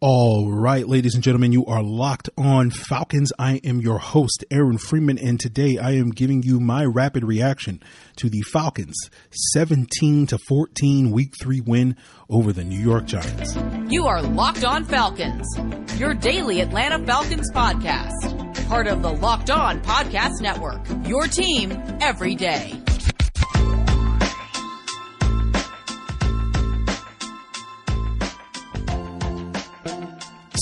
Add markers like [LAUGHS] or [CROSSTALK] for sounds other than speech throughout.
All right, ladies and gentlemen, you are locked on Falcons. I am your host, Aaron Freeman, and today I am giving you my rapid reaction to the Falcons 17 to 14 week 3 win over the New York Giants. You are Locked On Falcons, your daily Atlanta Falcons podcast, part of the Locked On Podcast Network. Your team every day.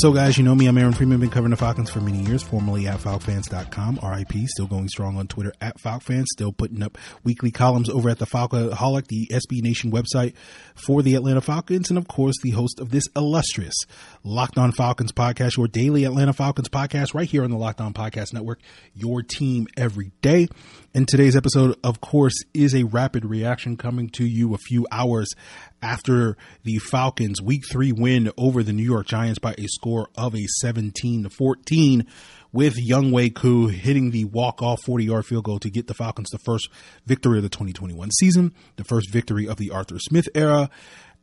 So, guys, you know me. I'm Aaron Freeman. Been covering the Falcons for many years, formerly at FalcFans.com. RIP. Still going strong on Twitter at FalcFans. Still putting up weekly columns over at the Falcoholic, the SB Nation website for the Atlanta Falcons. And, of course, the host of this illustrious Locked On Falcons podcast, your daily Atlanta Falcons podcast, right here on the Locked On Podcast Network. Your team every day. And today's episode, of course, is a rapid reaction coming to you a few hours after the Falcons week three win over the New York Giants by a score of a 17 to 14 with Younghoe Koo hitting the walk-off 40-yard field goal to get the Falcons the first victory of the 2021 season, the first victory of the Arthur Smith era,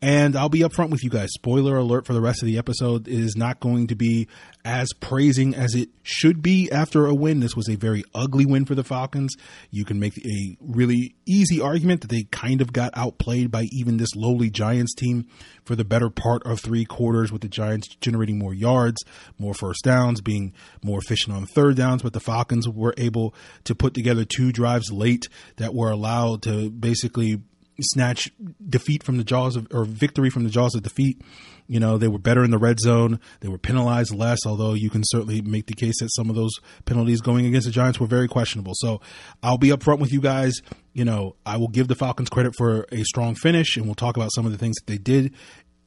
and I'll be upfront with you guys. Spoiler alert for the rest of the episode is not going to be as praising as it should be after a win. This was a very ugly win for the Falcons. You can make a really easy argument that they kind of got outplayed by even this lowly Giants team for the better part of three quarters, with the Giants generating more yards, more first downs, being more efficient on third downs. But the Falcons were able to put together two drives late that were allowed to basically snatch defeat from the jaws of or victory from the jaws of defeat. You know, they were better in the red zone. They were penalized less, although you can certainly make the case that some of those penalties going against the Giants were very questionable. So I'll be upfront with you guys. You know, I will give the Falcons credit for a strong finish, and we'll talk about some of the things that they did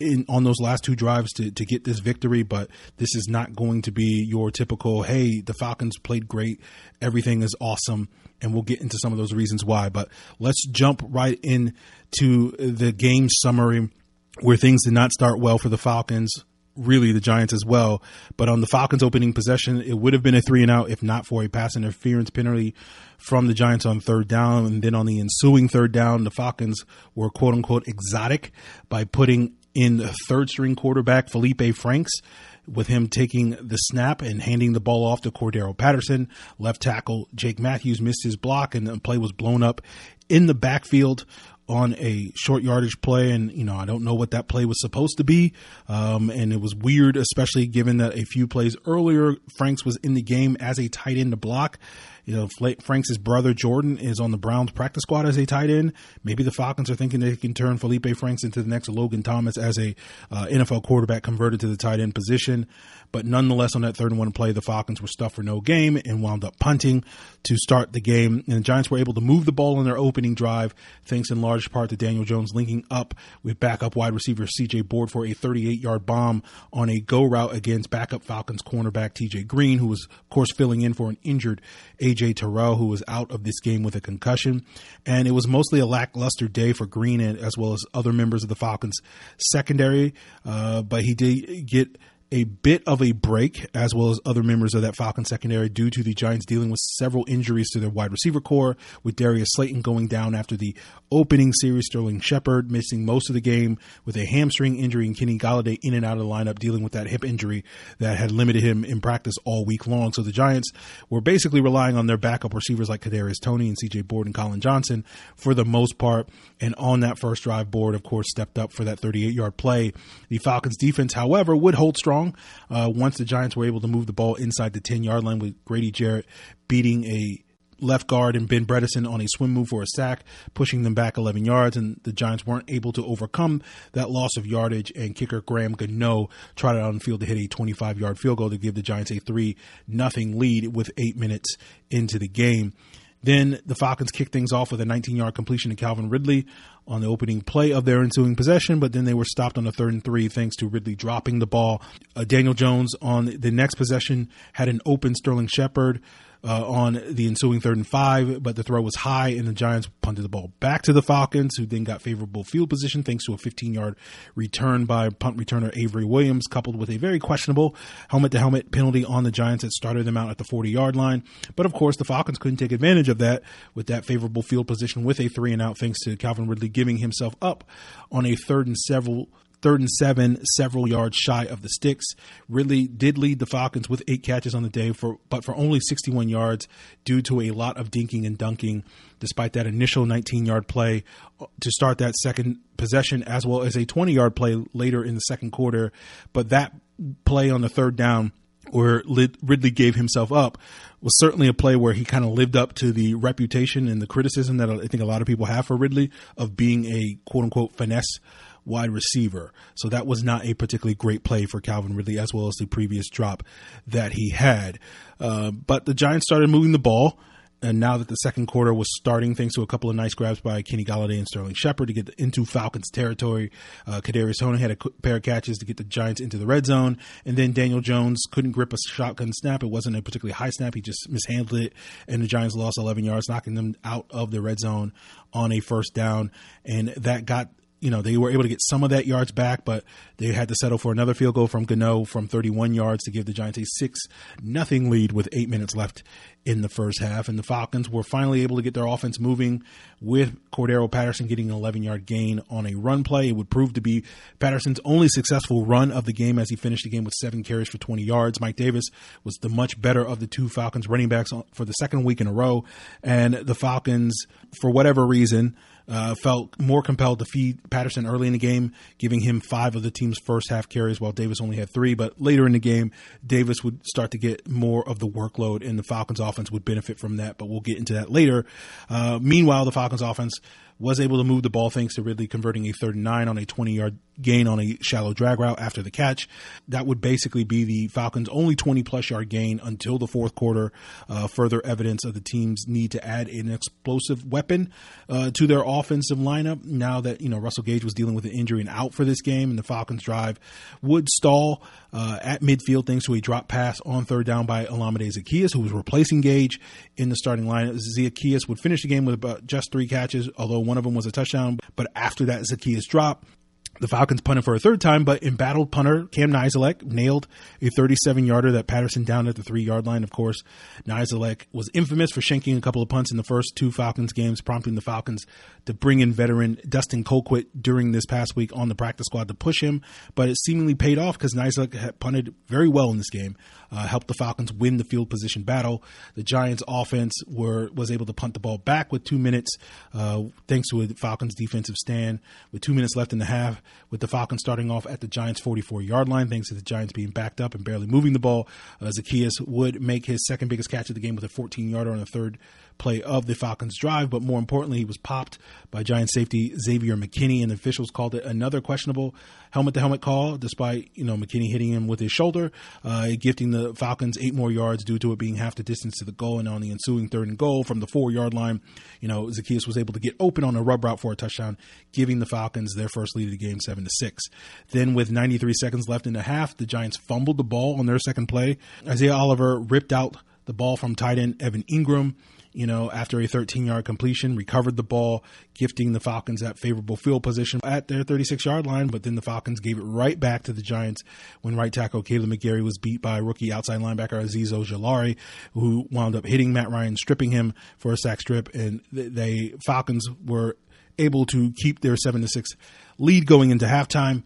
in on those last two drives to, to get this victory, but this is not going to be your typical, hey, the Falcons played great, everything is awesome, and we'll get into some of those reasons why. But let's jump right into the game summary where things did not start well for the Falcons. Really, the Giants as well. But on the Falcons' opening possession, it would have been a three and out if not for a pass interference penalty from the Giants on third down. And then on the ensuing third down, the Falcons were quote unquote exotic by putting in the third string quarterback Felipe Franks with him taking the snap and handing the ball off to Cordarrelle Patterson. Left tackle Jake Matthews missed his block and the play was blown up in the backfield on a short yardage play, and you know I don't know what that play was supposed to be, um, and it was weird, especially given that a few plays earlier Franks was in the game as a tight end to block, you know, Frank's brother Jordan is on the Browns practice squad as a tight end. Maybe the Falcons are thinking they can turn Felipe Franks into the next Logan Thomas as a uh, NFL quarterback converted to the tight end position. But nonetheless, on that third and one play, the Falcons were stuffed for no game and wound up punting to start the game. And the Giants were able to move the ball in their opening drive, thanks in large part to Daniel Jones linking up with backup wide receiver CJ Board for a 38 yard bomb on a go route against backup Falcons cornerback TJ Green, who was, of course, filling in for an injured AJ Terrell, who was out of this game with a concussion. And it was mostly a lackluster day for Green and, as well as other members of the Falcons secondary. Uh, but he did get a bit of a break, as well as other members of that Falcon secondary, due to the Giants dealing with several injuries to their wide receiver corps, with Darius Slayton going down after the opening series, Sterling Shepard missing most of the game with a hamstring injury, and Kenny Golladay in and out of the lineup dealing with that hip injury that had limited him in practice all week long. So the Giants were basically relying on their backup receivers like Kadarius Toney and CJ Board and Collin Johnson for the most part. And on that first drive, Board, of course, stepped up for that 38 yard play. The Falcons defense, however, would hold strong uh, once the Giants were able to move the ball inside the 10 yard line with Grady Jarrett beating a left guard and Ben Bredeson on a swim move for a sack, pushing them back 11 yards, and the Giants weren't able to overcome that loss of yardage. And kicker Graham Gano trotted out on the field to hit a 25 yard field goal to give the Giants a 3 nothing lead with eight minutes into the game. Then the Falcons kicked things off with a 19 yard completion to Calvin Ridley on the opening play of their ensuing possession, but then they were stopped on the third and three thanks to Ridley dropping the ball. Uh, Daniel Jones on the next possession had an open Sterling Shepard uh, on the ensuing third and five, but the throw was high and the Giants punted the ball back to the Falcons, who then got favorable field position thanks to a 15 yard return by punt returner Avery Williams, coupled with a very questionable helmet to helmet penalty on the Giants that started them out at the 40 yard line. But of course, the Falcons couldn't take advantage of that with that favorable field position with a three and out thanks to Calvin Ridley giving himself up on a third and several third and seven, several yards shy of the sticks. Ridley did lead the Falcons with eight catches on the day, for but for only 61 yards due to a lot of dinking and dunking, despite that initial 19 yard play uh, to start that second possession, as well as a 20 yard play later in the second quarter. But that play on the third down where Ridley gave himself up was certainly a play where he kind of lived up to the reputation and the criticism that I think a lot of people have for Ridley of being a quote unquote finesse wide receiver. So that was not a particularly great play for Calvin Ridley as well as the previous drop that he had. Uh, but the Giants started moving the ball. And now that the second quarter was starting, thanks to a couple of nice grabs by Kenny Golladay and Sterling Shepard to get into Falcons territory, uh, Kadarius Toney had a pair of catches to get the Giants into the red zone, and then Daniel Jones couldn't grip a shotgun snap. It wasn't a particularly high snap; he just mishandled it, and the Giants lost 11 yards, knocking them out of the red zone on a first down, and that got you know, they were able to get some of that yards back, but they had to settle for another field goal from Gano from 31 yards to give the Giants a 6 nothing lead with eight minutes left in the first half. And the Falcons were finally able to get their offense moving with Cordarrelle Patterson getting an 11 yard gain on a run play. It would prove to be Patterson's only successful run of the game as he finished the game with seven carries for 20 yards. Mike Davis was the much better of the two Falcons running backs for the second week in a row. And the Falcons, for whatever reason, uh, felt more compelled to feed Patterson early in the game, giving him five of the team's first half carries while Davis only had three. But later in the game, Davis would start to get more of the workload, and the Falcons offense would benefit from that. But we'll get into that later. Uh, meanwhile, the Falcons offense was able to move the ball thanks to Ridley converting a third and nine on a 20 yard gain on a shallow drag route after the catch. That would basically be the Falcons' only 20 plus yard gain until the fourth quarter. Uh, further evidence of the team's need to add an explosive weapon uh, to their offensive lineup. Now that you know Russell Gage was dealing with an injury and out for this game, and the Falcons' drive would stall uh, at midfield thanks to a drop pass on third down by Olamide Zaccheaus, who was replacing Gage in the starting lineup. Zaccheaus would finish the game with about just three catches, although one of them was a touchdown. But after that Zaccheaus drop, the Falcons punted for a third time, but embattled punter Cam Nizialek nailed a 37 yarder that Patterson down at the three yard line. Of course, Nizialek was infamous for shanking a couple of punts in the first two Falcons games, prompting the Falcons to bring in veteran Dustin Colquitt during this past week on the practice squad to push him. But it seemingly paid off because Nizialek had punted very well in this game, uh, helped the Falcons win the field position battle. The Giants' offense were was able to punt the ball back with two minutes, uh, thanks to a Falcons defensive stand with two minutes left in the half with the Falcons starting off at the Giants' 44 yard line, thanks to the Giants being backed up and barely moving the ball. Uh, Zaccheaus would make his second biggest catch of the game with a 14 yarder on the third play of the Falcons' drive, but more importantly, he was popped by Giant safety Xavier McKinney, and the officials called it another questionable helmet to helmet call, despite you know McKinney hitting him with his shoulder, uh, gifting the Falcons eight more yards due to it being half the distance to the goal. And on the ensuing third and goal from the four yard line, you know Zaccheaus was able to get open on a rub route for a touchdown, giving the Falcons their first lead of the game, seven to six. Then with 93 seconds left in the half, the Giants fumbled the ball on their second play. Isaiah Oliver ripped out the ball from tight end Evan Engram you know, after a 13 yard completion, recovered the ball, gifting the Falcons that favorable field position at their 36 yard line. But then the Falcons gave it right back to the Giants when right tackle Kaleb McGary was beat by rookie outside linebacker Azeez Ojulari, who wound up hitting Matt Ryan, stripping him for a sack strip. And the Falcons were able to keep their 7 to 6 lead going into halftime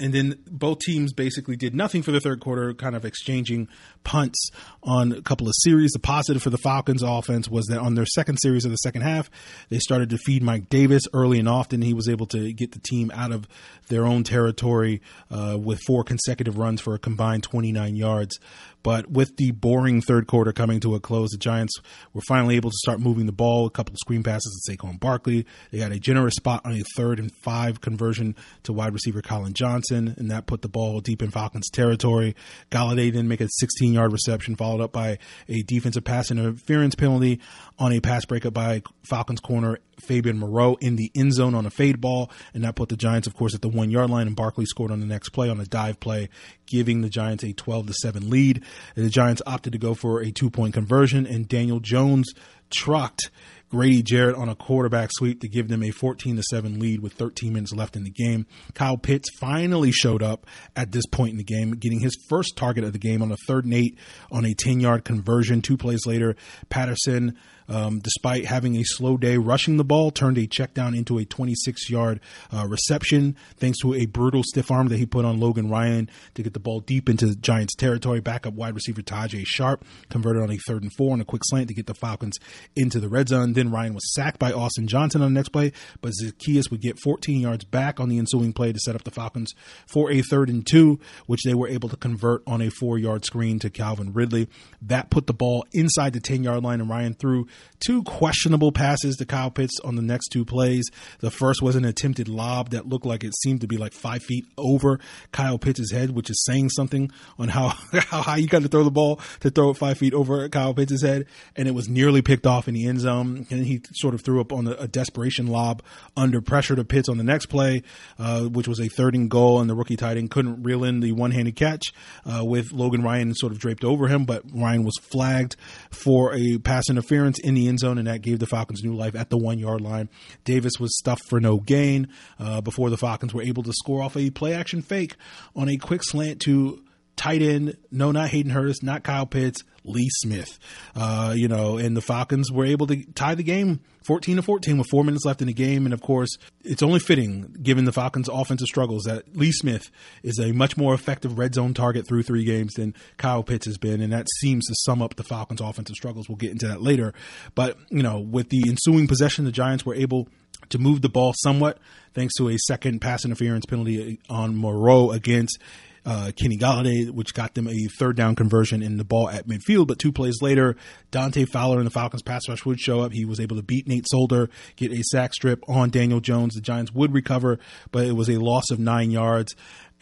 and then both teams basically did nothing for the third quarter, kind of exchanging punts on a couple of series. The positive for the Falcons offense was that on their second series of the second half, they started to feed Mike Davis early and often. He was able to get the team out of their own territory uh, with four consecutive runs for a combined 29 yards. But with the boring third quarter coming to a close, the Giants were finally able to start moving the ball. A couple of screen passes to Saquon Barkley. They got a generous spot on a third and five conversion to wide receiver Collin Johnson, and that put the ball deep in Falcons territory. Golladay then make a 16 yard reception, followed up by a defensive pass interference penalty on a pass breakup by Falcons corner Fabian Moreau in the end zone on a fade ball, and that put the Giants, of course, at the one yard line. And Barkley scored on the next play on a dive play, giving the Giants a 12 to 7 lead. And the Giants opted to go for a two point conversion, and Daniel Jones trucked Grady Jarrett on a quarterback sweep to give them a 14 to 7 lead with 13 minutes left in the game. Kyle Pitts finally showed up at this point in the game, getting his first target of the game on a third and eight on a 10 yard conversion. Two plays later, Patterson um, despite having a slow day rushing the ball, turned a check down into a 26 yard uh, reception thanks to a brutal stiff arm that he put on Logan Ryan to get the ball deep into Giants territory. Backup wide receiver Tajae Sharpe converted on a third and four on a quick slant to get the Falcons into the red zone. Then Ryan was sacked by Austin Johnson on the next play, but Zaccheaus would get 14 yards back on the ensuing play to set up the Falcons for a third and two, which they were able to convert on a four yard screen to Calvin Ridley. That put the ball inside the 10 yard line, and Ryan threw two questionable passes to Kyle Pitts on the next two plays. The first was an attempted lob that looked like it seemed to be like five feet over Kyle Pitts' head, which is saying something on how, [LAUGHS] how high you got to throw the ball to throw it five feet over Kyle Pitts' head. And it was nearly picked off in the end zone. And he sort of threw up on a, a desperation lob under pressure to Pitts on the next play, uh, which was a third and goal. And the rookie tight end couldn't reel in the one handed catch uh, with Logan Ryan sort of draped over him. But Ryan was flagged for a pass interference in the end zone, and that gave the Falcons new life at the one yard line. Davis was stuffed for no gain uh, before the Falcons were able to score off a play action fake on a quick slant to tight end. No, not Hayden Hurst, not Kyle Pitts, Lee Smith. Uh, you know, and the Falcons were able to tie the game 14 to 14 with four minutes left in the game. And of course, it's only fitting, given the Falcons' offensive struggles, that Lee Smith is a much more effective red zone target through three games than Kyle Pitts has been. And that seems to sum up the Falcons' offensive struggles. We'll get into that later. But, you know, with the ensuing possession, the Giants were able to move the ball somewhat thanks to a second pass interference penalty on Moreau against uh, Kenny Golladay, which got them a third down conversion in the ball at midfield. But two plays later, Dante Fowler and the Falcons pass rush would show up. He was able to beat Nate Solder, get a sack strip on Daniel Jones. The Giants would recover, but it was a loss of nine yards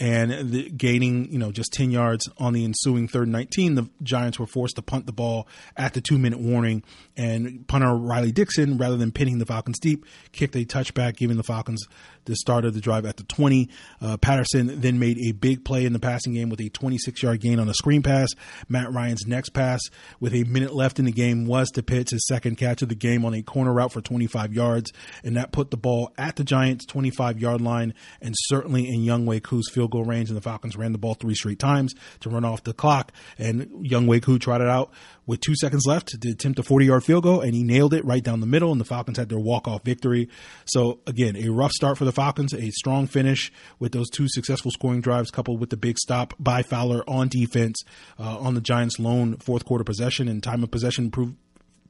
and the, gaining you know just 10 yards on the ensuing third 19 the giants were forced to punt the ball at the two minute warning. And punter riley dixon rather than pinning the falcons deep kicked a touchback giving the falcons the start of the drive at the 20 uh, patterson then made a big play in the passing game with a 26 yard gain on a screen pass. Matt ryan's next pass with a minute left in the game was to Pitts his second catch of the game on a corner route for 25 yards. And that put the ball at the giants 25 yard line and certainly in younghoe koo's field goal range, and the Falcons ran the ball three straight times to run off the clock. And Young Younghoe Koo trotted out with two seconds left to attempt a 40 yard field goal, and he nailed it right down the middle, and the Falcons had their walk off victory. So, again, a rough start for the Falcons, a strong finish with those two successful scoring drives, coupled with the big stop by Fowler on defense uh, on the Giants' lone fourth quarter possession, and time of possession proved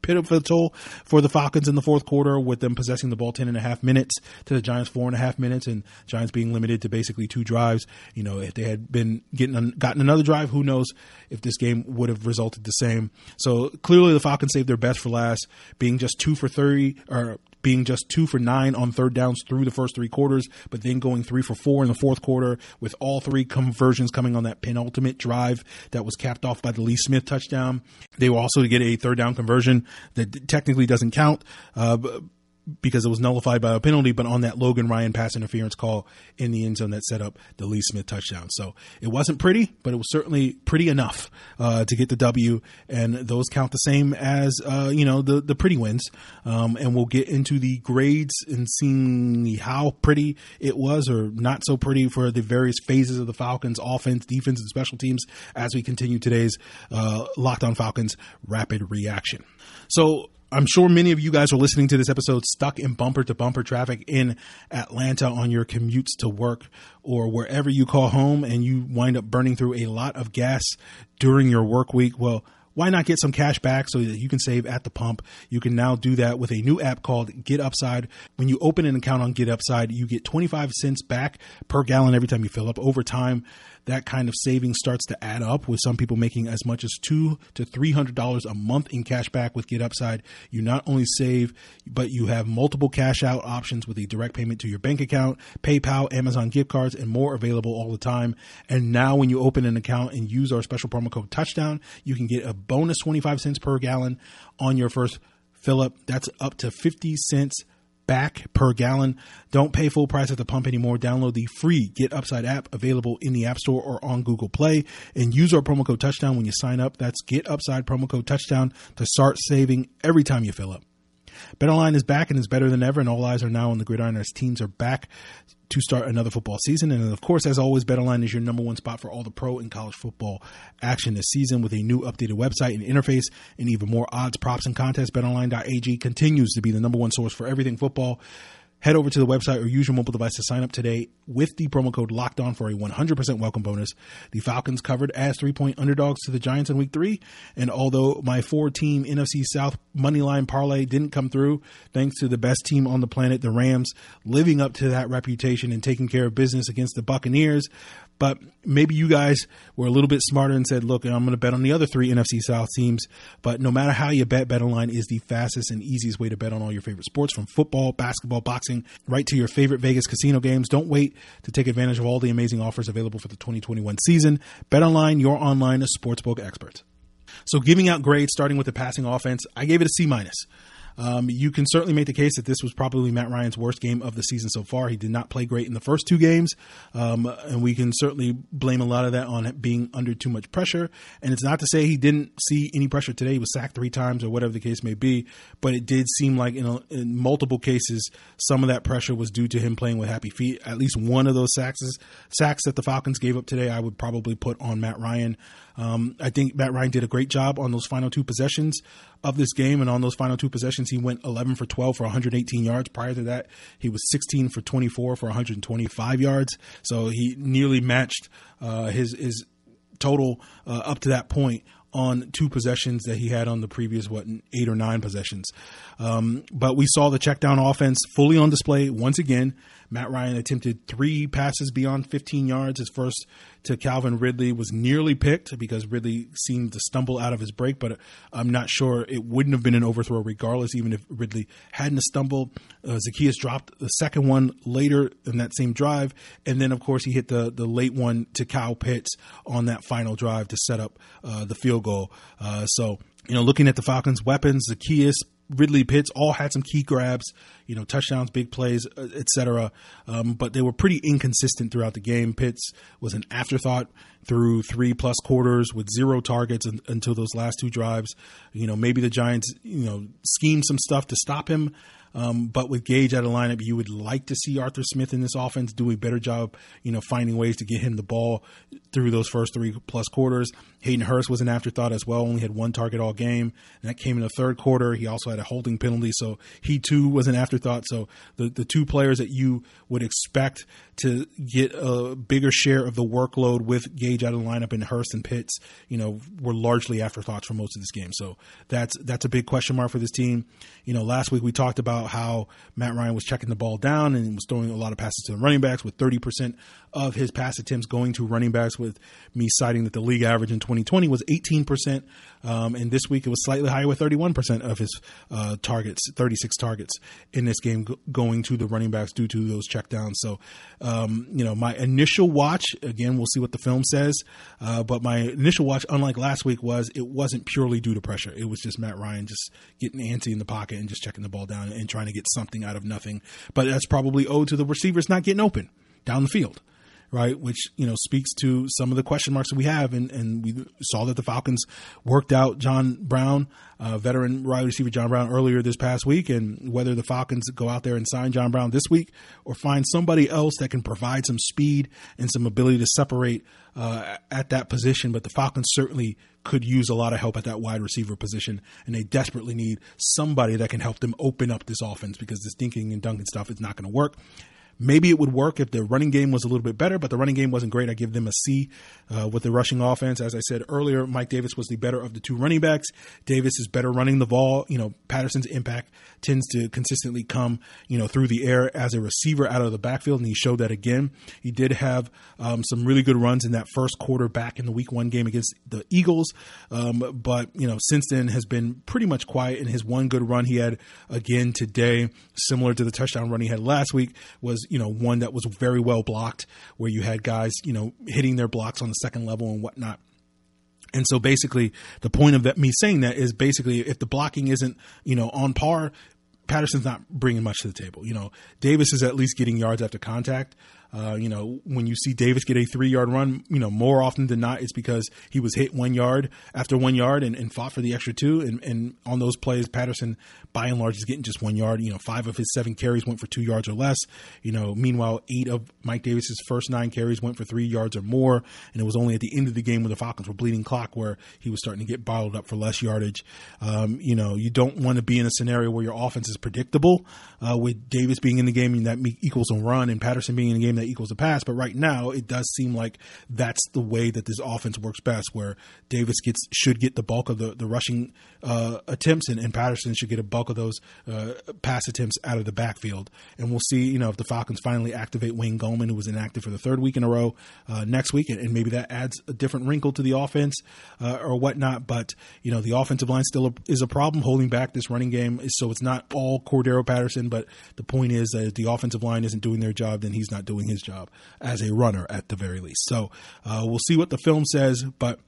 pivotal for the Falcons in the fourth quarter with them possessing the ball 10 and a half minutes to the Giants four and a half minutes and Giants being limited to basically two drives. You know, if they had been getting gotten another drive, who knows if this game would have resulted the same. So clearly the Falcons saved their best for last, being just two for 30 or being just two for nine on third downs through the first three quarters, but then going three for four in the fourth quarter with all three conversions coming on that penultimate drive that was capped off by the Lee Smith touchdown. They were also to get a third down conversion that technically doesn't count. Uh, because it was nullified by a penalty, but on that Logan Ryan pass interference call in the end zone that set up the Lee Smith touchdown. So it wasn't pretty, but it was certainly pretty enough uh, to get the W, and those count the same as uh, you know the the pretty wins. Um, and we'll get into the grades and seeing how pretty it was or not so pretty for the various phases of the Falcons' offense, defense, and special teams as we continue today's uh, Locked On Falcons rapid reaction. So I'm sure many of you guys are listening to this episode stuck in bumper to bumper traffic in Atlanta on your commutes to work or wherever you call home and you wind up burning through a lot of gas during your work week. Well, why not get some cash back so that you can save at the pump? You can now do that with a new app called Get Upside. When you open an account on Get Upside, you get 25 cents back per gallon every time you fill up. Over time, that kind of saving starts to add up with some people making as much as two to three hundred dollars a month in cash back with Get Upside. You not only save, but you have multiple cash out options with a direct payment to your bank account, PayPal, Amazon gift cards, and more available all the time. And now when you open an account and use our special promo code touchdown, you can get a bonus 25 cents per gallon on your first fill up. That's up to 50 cents back per gallon. Don't pay full price at the pump anymore. Download the free Get Upside app available in the App Store or on Google Play and use our promo code touchdown when you sign up. That's Get Upside promo code touchdown to start saving every time you fill up. BetOnline is back and is better than ever, and all eyes are now on the gridiron as teams are back to start another football season. And of course, as always, BetOnline is your number one spot for all the pro and college football action this season with a new updated website and interface and even more odds, props, and contests. BetOnline.ag continues to be the number one source for everything football. Head over to the website or use your mobile device to sign up today with the promo code locked on for a 100% welcome bonus. The Falcons covered as three point underdogs to the Giants in week three. And although my four team NFC South money line parlay didn't come through, thanks to the best team on the planet, the Rams, living up to that reputation and taking care of business against the Buccaneers, but maybe you guys were a little bit smarter and said, look, I'm going to bet on the other three NFC South teams. But no matter how you bet, BetOnline is the fastest and easiest way to bet on all your favorite sports from football, basketball, boxing, right to your favorite Vegas casino games. Don't wait to take advantage of all the amazing offers available for the 2021 season. BetOnline, your online sportsbook expert. So giving out grades, starting with the passing offense, I gave it a C minus. Um, you can certainly make the case that this was probably Matt Ryan's worst game of the season so far. He did not play great in the first two games, um, and we can certainly blame a lot of that on being under too much pressure. And it's not to say he didn't see any pressure today. He was sacked three times or whatever the case may be, but it did seem like in, a, in multiple cases some of that pressure was due to him playing with happy feet. At least one of those sacks sacks that the Falcons gave up today, I would probably put on Matt Ryan. Um, I think Matt Ryan did a great job on those final two possessions of this game, and on those final two possessions, he went 11 for 12 for 118 yards. Prior to that, he was 16 for 24 for 125 yards. So he nearly matched uh, his his total uh, up to that point on two possessions that he had on the previous what eight or nine possessions. Um, but we saw the check down offense fully on display once again. Matt Ryan attempted three passes beyond 15 yards. His first to Calvin Ridley was nearly picked because Ridley seemed to stumble out of his break, but I'm not sure it wouldn't have been an overthrow regardless, even if Ridley hadn't stumbled. Uh, Zaccheaus dropped the second one later in that same drive, and then of course he hit the the late one to Kyle Pitts on that final drive to set up uh, the field goal. Uh, so you know, looking at the Falcons' weapons, Zaccheaus Ridley Pitts all had some key grabs, you know, touchdowns, big plays, uh, etc. Um, but they were pretty inconsistent throughout the game. Pitts was an afterthought through three plus quarters with zero targets until those last two drives. You know, maybe the Giants, you know, schemed some stuff to stop him. Um, but with Gage out of lineup, you would like to see Arthur Smith in this offense do a better job, you know, finding ways to get him the ball through those first three plus quarters. Hayden Hurst was an afterthought as well, only had one target all game, and that came in the third quarter. He also had a holding penalty, so he too was an afterthought. So the the two players that you would expect to get a bigger share of the workload with Gage out of the lineup and Hurst and Pitts, you know, were largely afterthoughts for most of this game. So that's that's a big question mark for this team. You know, last week we talked about how Matt Ryan was checking the ball down and was throwing a lot of passes to the running backs with 30% of his pass attempts going to running backs with me citing that the league average in 2020 was 18%. Um, and this week it was slightly higher with 31% of his uh, targets, 36 targets in this game going to the running backs due to those checkdowns. So, um, you know, my initial watch, again, we'll see what the film says, uh, but my initial watch, unlike last week, was it wasn't purely due to pressure. It was just Matt Ryan just getting antsy in the pocket and just checking the ball down and trying to get something out of nothing. But that's probably owed to the receivers not getting open down the field right? Which you know speaks to some of the question marks that we have, and, and we saw that the Falcons worked out John Brown, uh, veteran wide receiver John Brown, earlier this past week, and whether the Falcons go out there and sign John Brown this week or find somebody else that can provide some speed and some ability to separate uh, at that position, but the Falcons certainly could use a lot of help at that wide receiver position, and they desperately need somebody that can help them open up this offense because this dinking and dunking stuff is not going to work. Maybe it would work if the running game was a little bit better, but the running game wasn't great. I give them a C uh, with the rushing offense. As I said earlier, Mike Davis was the better of the two running backs. Davis is better running the ball. You know, Patterson's impact tends to consistently come, you know, through the air as a receiver out of the backfield, and he showed that again. He did have um, some really good runs in that first quarter back in the Week One game against the Eagles, um, but you know, since then has been pretty much quiet. And his one good run he had again today, similar to the touchdown run he had last week, was you know one that was very well blocked, where you had guys you know hitting their blocks on the second level and whatnot. And so basically, the point of that me saying that is basically if the blocking isn't you know on par, Patterson's not bringing much to the table. You know, Davis is at least getting yards after contact. Uh, you know, when you see Davis get a three yard run, you know, more often than not, it's because he was hit one yard after one yard and, and fought for the extra two. And, and on those plays, Patterson, by and large, is getting just one yard. You know, five of his seven carries went for two yards or less. You know, meanwhile, eight of Mike Davis's first nine carries went for three yards or more. And it was only at the end of the game when the Falcons were bleeding clock where he was starting to get bottled up for less yardage. Um, you know, you don't want to be in a scenario where your offense is predictable uh, with Davis being in the game and that equals a run and Patterson being in the game that equals a pass. But right now, it does seem like that's the way that this offense works best, where Davis gets should get the bulk of the the rushing uh, attempts and, and, Patterson should get a bulk of those uh, pass attempts out of the backfield. And we'll see, you know, if the Falcons finally activate Wayne Gallman, who was inactive for the third week in a row uh, next week, and, and, maybe that adds a different wrinkle to the offense uh, or whatnot. But you know, the offensive line still is a problem holding back this running game, so it's not all Cordarrelle Patterson. But the point is that if the offensive line isn't doing their job, then he's not doing his job as a runner at the very least. So uh, we'll see what the film says, but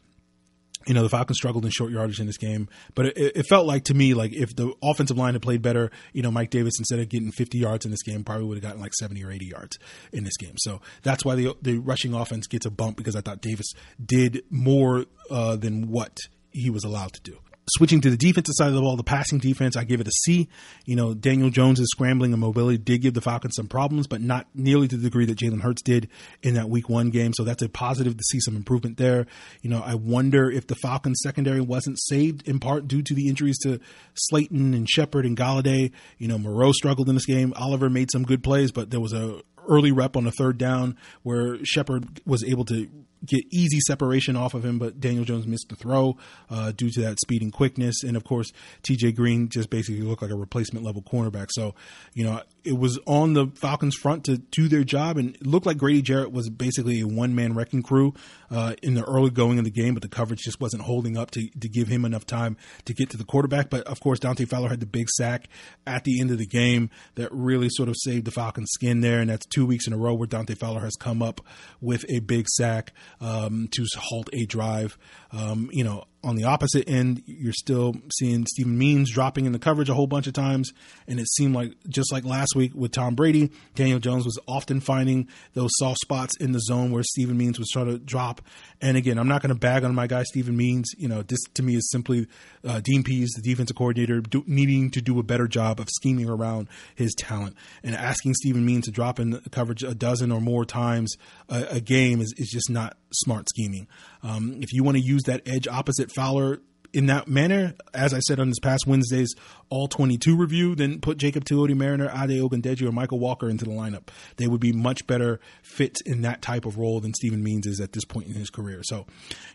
you know the Falcons struggled in short yardage in this game, but it, it, felt like to me like if the offensive line had played better, you know Mike Davis instead of getting 50 yards in this game probably would have gotten like 70 or 80 yards in this game. So that's why the the rushing offense gets a bump because I thought Davis did more uh, than what he was allowed to do switching to the defensive side of the ball, the passing defense, I give it a C. You know, Daniel Jones' scrambling and mobility did give the Falcons some problems, but not nearly to the degree that Jalen Hurts did in that week one game. So that's a positive to see some improvement there. You know, I wonder if the Falcons secondary wasn't saved in part due to the injuries to Slayton and Shepard and Golladay. You know, Moreau struggled in this game. Oliver made some good plays, but there was a early rep on the third down where Shepard was able to get easy separation off of him, but Daniel Jones missed the throw uh, due to that speed and quickness. And of course, TJ Green just basically looked like a replacement level cornerback. So, you know, it was on the Falcons front to do their job, and it looked like Grady Jarrett was basically a one man wrecking crew uh, in the early going of the game, but the coverage just wasn't holding up to, to give him enough time to get to the quarterback. But of course, Dante Fowler had the big sack at the end of the game that really sort of saved the Falcons' skin there, and that's two weeks in a row where Dante Fowler has come up with a big sack um, to halt a drive. Um, you know, on the opposite end, you're still seeing Steven Means dropping in the coverage a whole bunch of times. And it seemed like, just like last week with Tom Brady, Daniel Jones was often finding those soft spots in the zone where Steven Means was trying to drop. And again, I'm not going to bag on my guy, Steven Means. You know, this to me is simply uh, Dean Pees, the defensive coordinator, do, needing to do a better job of scheming around his talent. And asking Steven Means to drop in coverage a dozen or more times a, a game is, is just not smart scheming. Um, if you want to use that edge opposite Fowler in that manner, as I said on this past Wednesday's All 22 review, then put Jacob Tuioti Mariner, Ade Ogundeji, or Michael Walker into the lineup. They would be much better fits in that type of role than Steven Means is at this point in his career. So,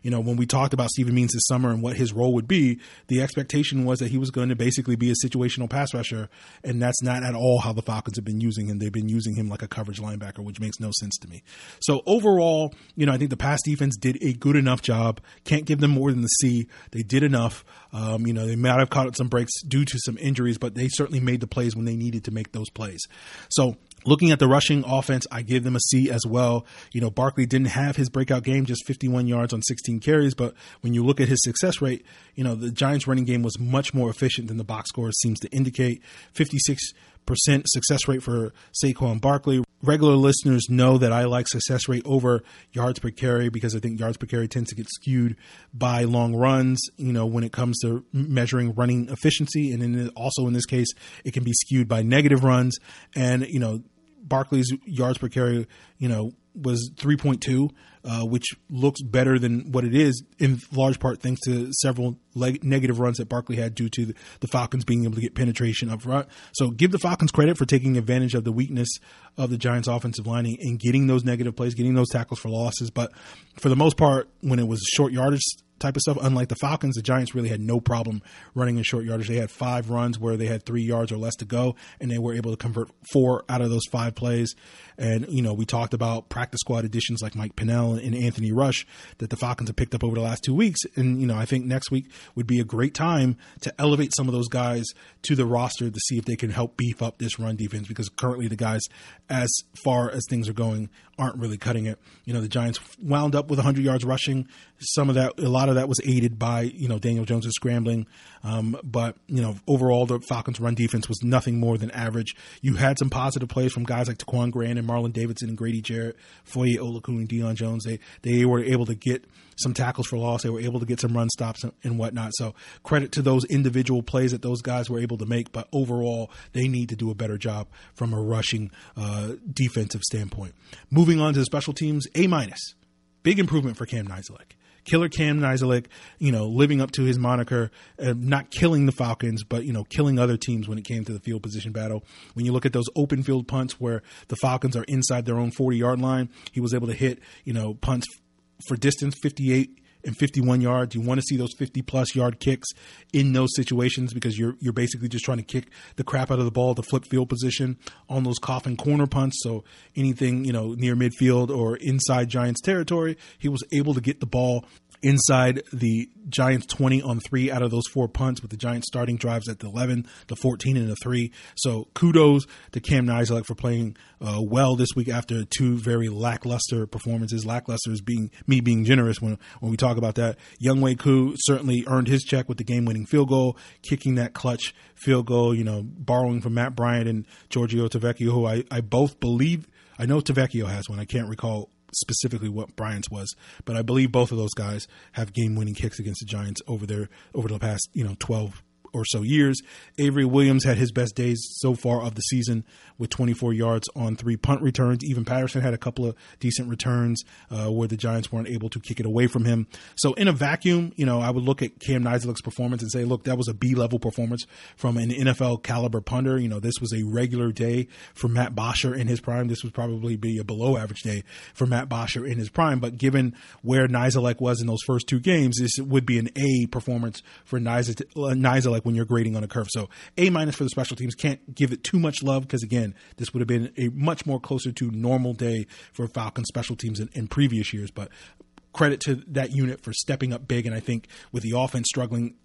you know, when we talked about Steven Means this summer and what his role would be, the expectation was that he was going to basically be a situational pass rusher, and that's not at all how the Falcons have been using him. They've been using him like a coverage linebacker, which makes no sense to me. So overall, you know, I think the pass defense did a good enough job. Can't give them more than the C. They did enough. Um, you know, they might have caught some breaks due to some injuries, but they certainly made the plays when they needed to make those plays. So Looking at the rushing offense, I give them a C as well. You know, Barkley didn't have his breakout game, just 51 yards on 16 carries, but when you look at his success rate, you know, the Giants running game was much more efficient than the box score seems to indicate. 56 percent success rate for Saquon Barkley. Regular listeners know that I like success rate over yards per carry because I think yards per carry tends to get skewed by long runs. You know, when it comes to measuring running efficiency, and then also in this case, it can be skewed by negative runs. And you know, Barkley's yards per carry, you know, was 3.2, uh, which looks better than what it is in large part thanks to several leg- negative runs that Barkley had due to the, the, Falcons being able to get penetration up front. So give the Falcons credit for taking advantage of the weakness of the Giants offensive line and getting those negative plays, getting those tackles for losses. But for the most part, when it was short yardage type of stuff. Unlike the Falcons, the Giants really had no problem running in short yardage. They had five runs where they had three yards or less to go, and they were able to convert four out of those five plays. And, you know, we talked about practice squad additions like Mike Pennel and Anthony Rush that the Falcons have picked up over the last two weeks. And, you know, I think next week would be a great time to elevate some of those guys to the roster to see if they can help beef up this run defense because currently the guys, as far as things are going, aren't really cutting it. You know, the Giants wound up with 100 yards rushing. Some of that, a lot lot of that was aided by you know Daniel Jones' scrambling, um, but you know overall the Falcons' run defense was nothing more than average. You had some positive plays from guys like Ta'Quon Graham and Marlon Davidson and Grady Jarrett, Foye Oluokun and Deion Jones. They they were able to get some tackles for loss. They were able to get some run stops and, and whatnot. So credit to those individual plays that those guys were able to make. But overall, they need to do a better job from a rushing uh, defensive standpoint. Moving on to the special teams, A minus. Big improvement for Cam Nizialek. Killer Cam Nizialek, you know, living up to his moniker, uh, not killing the Falcons, but you know, killing other teams when it came to the field position battle. When you look at those open field punts where the Falcons are inside their own 40 yard line, he was able to hit, you know, punts for distance 58 and 51 yards. You want to see those 50 plus yard kicks in those situations because you're you're basically just trying to kick the crap out of the ball to flip field position on those coffin corner punts. So anything you know near midfield or inside Giants territory, he was able to get the ball inside the Giants 20 on three out of those four punts, with the Giants starting drives at the 11, the 14, and the three. So kudos to Cam Nizialek for playing uh, well this week after two very lackluster performances. Lackluster is being me being generous when when we talk about that. Younghoe Koo certainly earned his check with the game winning field goal, kicking that clutch field goal. You know, borrowing from Matt Bryant and Giorgio Tavecchio, who I, I both believe. I know Tavecchio has one. I can't recall specifically what Bryant's was, but I believe both of those guys have game winning kicks against the Giants over their over the past you know twelve or so years. Avery Williams had his best days so far of the season with 24 yards on three punt returns. Even Patterson had a couple of decent returns uh, where the Giants weren't able to kick it away from him. So in a vacuum, you know, I would look at Cam Nizialek's performance and say, look, that was a B level performance from an NFL caliber punter. You know, this was a regular day for Matt Bosher in his prime. This would probably be a below average day for Matt Bosher in his prime. But given where Nizialek was in those first two games, this would be an A performance for Nizialek when you're grading on a curve. So A minus for the special teams. Can't give it too much love because again, this would have been a much more closer to normal day for Falcon special teams in, in previous years. But credit to that unit for stepping up big. And I think with the offense struggling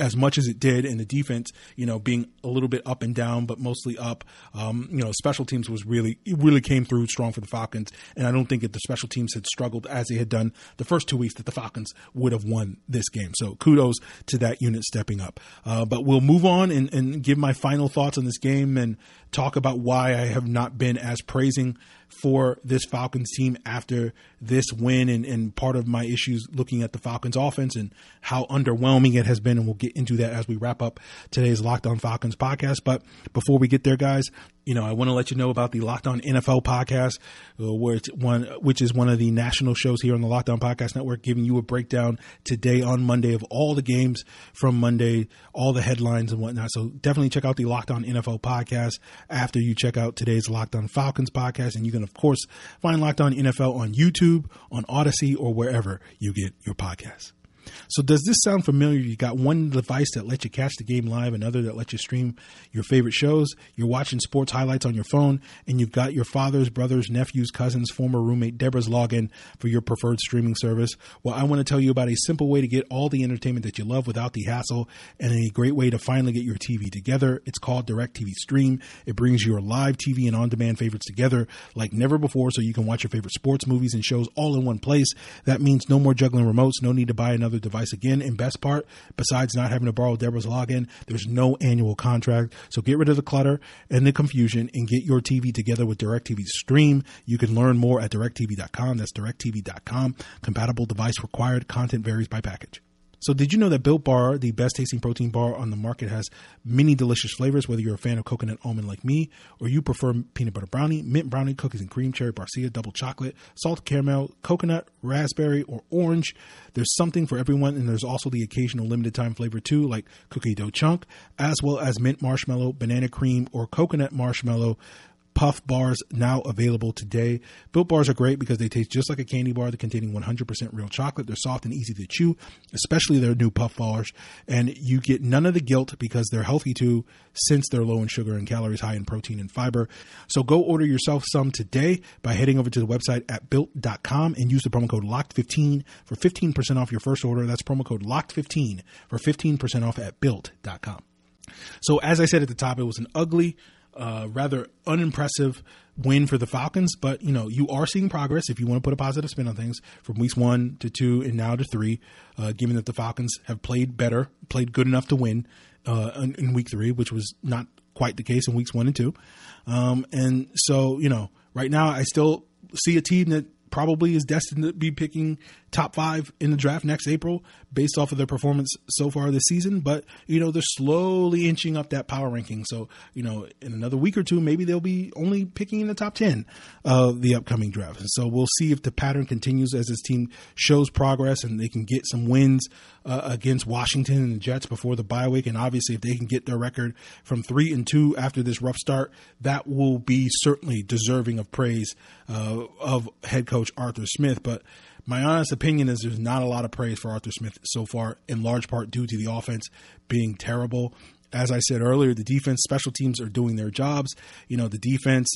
as much as it did, and the defense, you know, being a little bit up and down, but mostly up. Um, you know, special teams was really it really came through strong for the Falcons, and I don't think if the special teams had struggled as they had done the first two weeks, that the Falcons would have won this game. So kudos to that unit stepping up. Uh, but we'll move on and, and give my final thoughts on this game and talk about why I have not been as praising for this Falcons team after this win and, and part of my issues looking at the Falcons offense and how underwhelming it has been. And we'll get into that as we wrap up today's Locked On Falcons podcast. But before we get there, guys, you know, I want to let you know about the Locked On NFL podcast, uh, where it's one, which is one of the national shows here on the Locked On Podcast Network, giving you a breakdown today on Monday of all the games from Monday, all the headlines and whatnot. So definitely check out the Locked On NFL podcast after you check out today's Locked On Falcons podcast, and you can of course find Locked On NFL on YouTube, on Odysee, or wherever you get your podcasts. So does this sound familiar? You got one device that lets you catch the game live, another that lets you stream your favorite shows. You're watching sports highlights on your phone, and you've got your father's, brother's, nephew's, cousin's, former roommate Deborah's login for your preferred streaming service. Well, I want to tell you about a simple way to get all the entertainment that you love without the hassle, and a great way to finally get your TV together. It's called DirecTV Stream. It brings your live TV and on-demand favorites together like never before, so you can watch your favorite sports, movies, and shows all in one place. That means no more juggling remotes, no need to buy another device again. And best part, besides not having to borrow Deborah's login, there's no annual contract. So get rid of the clutter and the confusion and get your TV together with DirecTV Stream. You can learn more at directv.com. That's directv.com. Compatible device required. Content varies by package. So, did you know that Built Bar, the best tasting protein bar on the market, has many delicious flavors? Whether you're a fan of coconut almond like me, or you prefer peanut butter brownie, mint brownie, cookies and cream, cherry barcia, double chocolate, salt caramel, coconut, raspberry, or orange, there's something for everyone. And there's also the occasional limited time flavor too, like cookie dough chunk, as well as mint marshmallow, banana cream, or coconut marshmallow Puff bars now available today. Built bars are great because they taste just like a candy bar. They're containing 100% real chocolate. They're soft and easy to chew, especially their new Puff bars. And you get none of the guilt because they're healthy too, since they're low in sugar and calories, high in protein and fiber. So go order yourself some today by heading over to the website at built.com and use the promo code LOCKED15 for 15% off your first order. That's promo code LOCKED15 for 15% off at built.com. So as I said at the top, it was an ugly, rather unimpressive win for the Falcons, but you know you are seeing progress. If you want to put a positive spin on things, from weeks one to two and now to three, uh, given that the Falcons have played better, played good enough to win uh, in, in, week three, which was not quite the case in weeks one and two, um, and so you know right now I still see a team that probably is destined to be picking top five in the draft next April based off of their performance so far this season. But, you know, they're slowly inching up that power ranking. So, you know, in another week or two, maybe they'll be only picking in the top 10 of the upcoming draft. So we'll see if the pattern continues as this team shows progress and they can get some wins uh, against Washington and the Jets before the bye week. And obviously, if they can get their record from three and two after this rough start, that will be certainly deserving of praise uh, of head coach Arthur Smith. But my honest opinion is there's not a lot of praise for Arthur Smith so far, in large part due to the offense being terrible. As I said earlier, the defense, special teams are doing their jobs. You know, the defense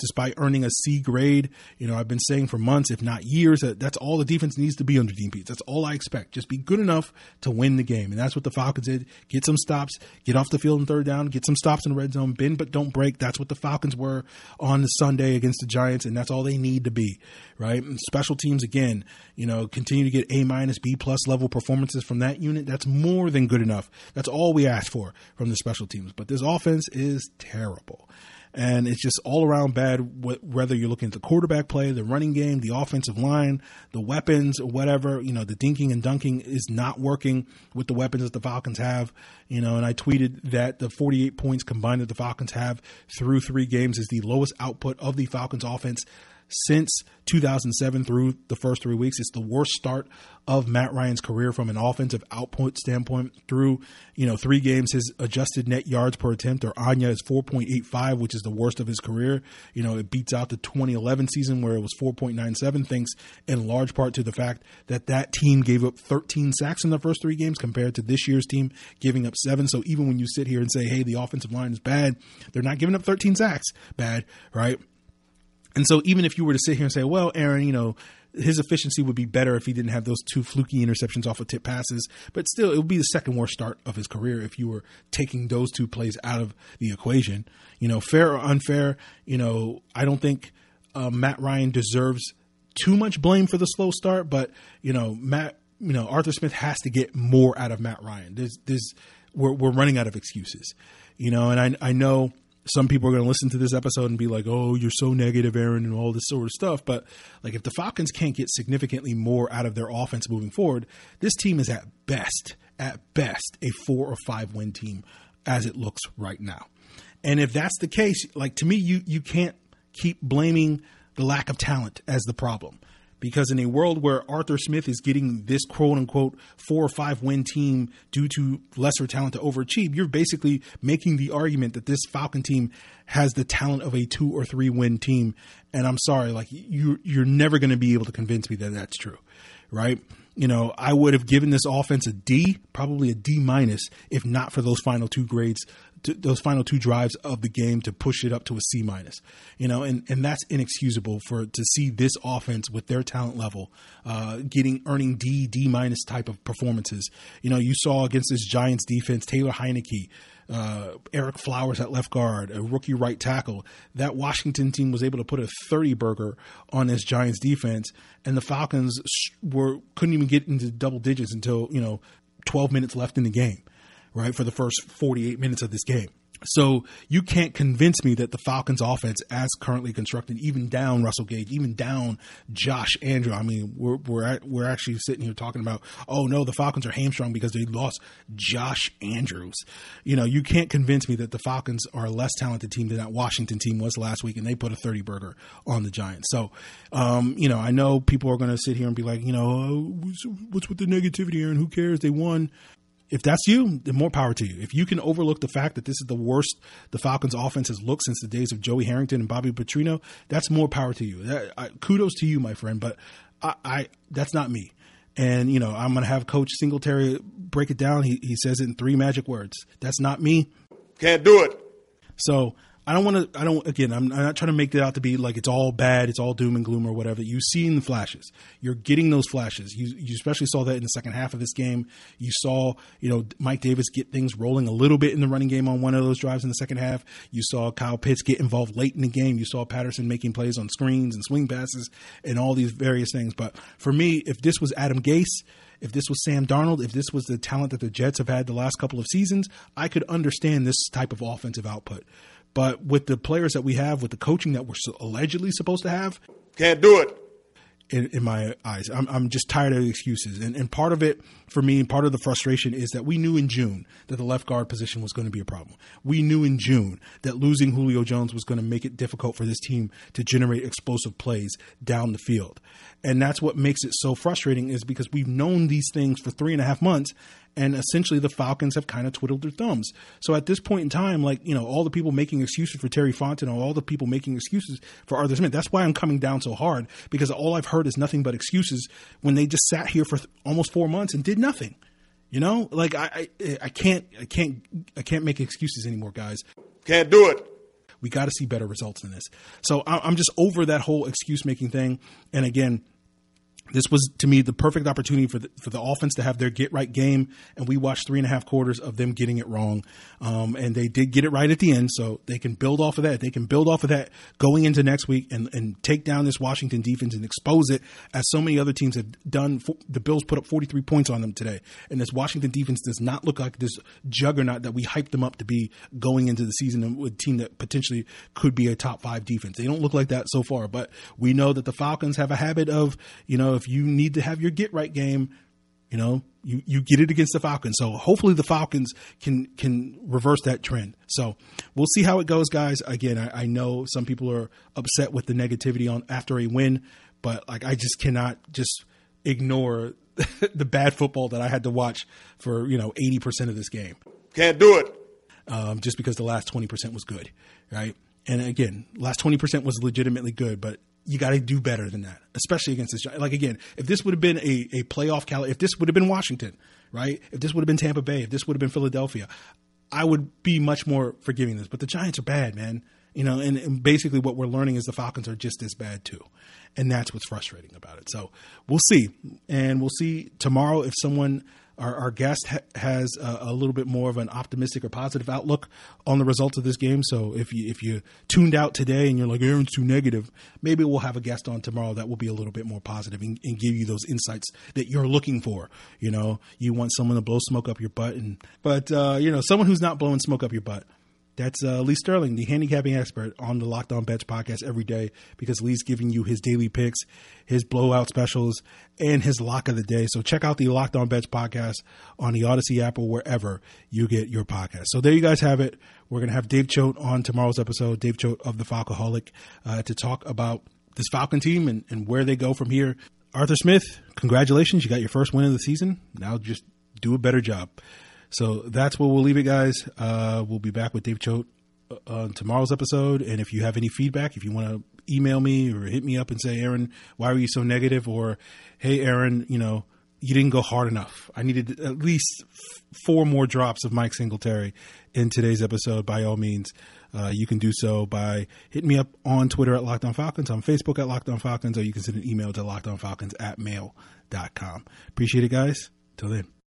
despite earning a C grade. You know, I've been saying for months, if not years, that that's all the defense needs to be under Dean. That's all I expect. Just be good enough to win the game. And that's what the Falcons did. Get some stops, get off the field in third down, get some stops in the red zone, bend but don't break. That's what the Falcons were on the Sunday against the Giants, and that's all they need to be, right? And special teams, again, you know, continue to get A minus, B plus level performances from that unit. That's more than good enough. That's all we ask for from the special teams. But this offense is terrible and it's just all around bad. Whether you're looking at the quarterback play, the running game, the offensive line, the weapons, whatever, you know, the dinking and dunking is not working with the weapons that the Falcons have. You know, and I tweeted that the 48 points combined that the Falcons have through three games is the lowest output of the Falcons offense since 2007 through the first three weeks. It's the worst start of Matt Ryan's career from an offensive output standpoint through, you know, three games. His adjusted net yards per attempt or ANYA is 4.85, which is the worst of his career. You know, it beats out the 2011 season where it was 4.97, thanks in large part to the fact that that team gave up 13 sacks in the first three games compared to this year's team giving up seven. So even when you sit here and say, hey, the offensive line is bad, they're not giving up 13 sacks bad, right? And so even if you were to sit here and say, well, Aaron, you know, his efficiency would be better if he didn't have those two fluky interceptions off of tip passes, but still, it would be the second worst start of his career if you were taking those two plays out of the equation. You know, fair or unfair, you know, I don't think uh, Matt Ryan deserves too much blame for the slow start, but you know, Matt, you know, Arthur Smith has to get more out of Matt Ryan. There's, there's, we're, we're running out of excuses, you know, and I, I know some people are going to listen to this episode and be like, "Oh, you're so negative, Aaron," and all this sort of stuff. But like, if the Falcons can't get significantly more out of their offense moving forward, this team is at best, at best, a four or five win team as it looks right now. And if that's the case, like to me, you you can't keep blaming the lack of talent as the problem because in a world where Arthur Smith is getting this quote unquote four or five win team due to lesser talent to overachieve, you're basically making the argument that this Falcon team has the talent of a two or three win team. And I'm sorry, like you, you're never going to be able to convince me that that's true, right? You know, I would have given this offense a D, probably a D minus, if not for those final two grades those final two drives of the game to push it up to a C minus. You know, and and that's inexcusable for to see this offense with their talent level uh, getting earning D D minus type of performances. You know, you saw against this Giants defense, Taylor Heinicke. Uh, Ereck Flowers at left guard, a rookie right tackle. That Washington team was able to put a 30 burger on this Giants defense, and the Falcons were couldn't even get into double digits until you know 12 minutes left in the game right, for the first 48 minutes of this game. So you can't convince me that the Falcons offense as currently constructed, even down Russell Gage, even down Josh Andrew. I mean, we're, we're, at, we're actually sitting here talking about, oh no, the Falcons are hamstrung because they lost Josh Andrews. You know, you can't convince me that the Falcons are a less talented team than that Washington team was last week and they put a 30 burger on the Giants. So, um, you know, I know people are going to sit here and be like, you know, oh, what's with the negativity, Aaron? Who cares? They won if that's you, then more power to you. If you can overlook the fact that this is the worst the Falcons' offense has looked since the days of Joey Harrington and Bobby Petrino, that's more power to you. That, I, kudos to you, my friend. But I, I that's not me. And you know, I'm going to have Coach Singletary break it down. He he says it in three magic words. That's not me. Can't do it. So I don't want to. I don't. Again, I'm, I'm, not trying to make it out to be like it's all bad, it's all doom and gloom or whatever. You've seen the flashes. You're getting those flashes. You, you especially saw that in the second half of this game. You saw, you know, Mike Davis get things rolling a little bit in the running game on one of those drives in the second half. You saw Kyle Pitts get involved late in the game. You saw Patterson making plays on screens and swing passes and all these various things. But for me, if this was Adam Gase if this was Sam Darnold, if this was the talent that the Jets have had the last couple of seasons, I could understand this type of offensive output. But with the players that we have, with the coaching that we're allegedly supposed to have, can't do it in, in my eyes. I'm, I'm just tired of the excuses. And, and part of it, for me, part of the frustration is that we knew in June that the left guard position was going to be a problem. We knew in June that losing Julio Jones was going to make it difficult for this team to generate explosive plays down the field. And that's what makes it so frustrating is because we've known these things for three and a half months and essentially the Falcons have kind of twiddled their thumbs. So at this point in time, like you know, all the people making excuses for Terry Fontenot, all the people making excuses for Arthur Smith. That's why I'm coming down so hard because all I've heard is nothing but excuses when they just sat here for th- almost four months and did nothing. You know, like I, I, I can't, I can't, I can't make excuses anymore, guys. Can't do it. We got to see better results than this. So I'm just over that whole excuse making thing. And again, this was to me the perfect opportunity for the, for the offense to have their get right game, and we watched three and a half quarters of them getting it wrong, um, and they did get it right at the end. So they can build off of that. They can build off of that going into next week and and take down this Washington defense and expose it as so many other teams have done. The Bills put up 43 points on them today, and this Washington defense does not look like this juggernaut that we hyped them up to be going into the season with a team that potentially could be a top five defense. They don't look like that so far, but we know that the Falcons have a habit of you know if you need to have your get right game, you know, you, you get it against the Falcons. So hopefully the Falcons can can reverse that trend. So we'll see how it goes, guys. Again, I, I know some people are upset with the negativity on after a win, but like I just cannot just ignore [LAUGHS] the bad football that I had to watch for you know eighty percent of this game. Can't do it. Um, just because the last twenty percent was good, right? And again, last twenty percent was legitimately good, but you got to do better than that, especially against this. Like again, if this would have been a, a playoff cal, if this would have been Washington, right? If this would have been Tampa Bay, if this would have been Philadelphia, I would be much more forgiving this. But the Giants are bad, man. You know, and, and basically what we're learning is the Falcons are just as bad too, and that's what's frustrating about it. So we'll see, and we'll see tomorrow if someone our, our guest ha- has a, a, little bit more of an optimistic or positive outlook on the results of this game. So if you if you tuned out today and you're like Aaron's too negative, maybe we'll have a guest on tomorrow that will be a little bit more positive and, and give you those insights that you're looking for. You know, you want someone to blow smoke up your butt, and but uh, you know, someone who's not blowing smoke up your butt. That's uh, Lee Sterling, the handicapping expert on the Locked On Bets podcast every day, because Lee's giving you his daily picks, his blowout specials, and his lock of the day. So check out the Locked On Bets podcast on the Odysee app or wherever you get your podcast. So there you guys have it. We're going to have Dave Choate on tomorrow's episode, Dave Choate of the Falcoholic, uh, to talk about this Falcon team and, and where they go from here. Arthur Smith, congratulations. You got your first win of the season. Now just do a better job. So that's where we'll leave it, guys. Uh, we'll be back with Dave Choate uh, on tomorrow's episode. And if you have any feedback, if you want to email me or hit me up and say, Aaron, why were you so negative? Or, hey, Aaron, you know, you didn't go hard enough. I needed at least four more drops of Mike Singletary in today's episode. By all means, uh, you can do so by hitting me up on Twitter at Locked On Falcons, on Facebook at Locked On Falcons, or you can send an email to lockedonfalcons at mail.com. Appreciate it, guys. Till then.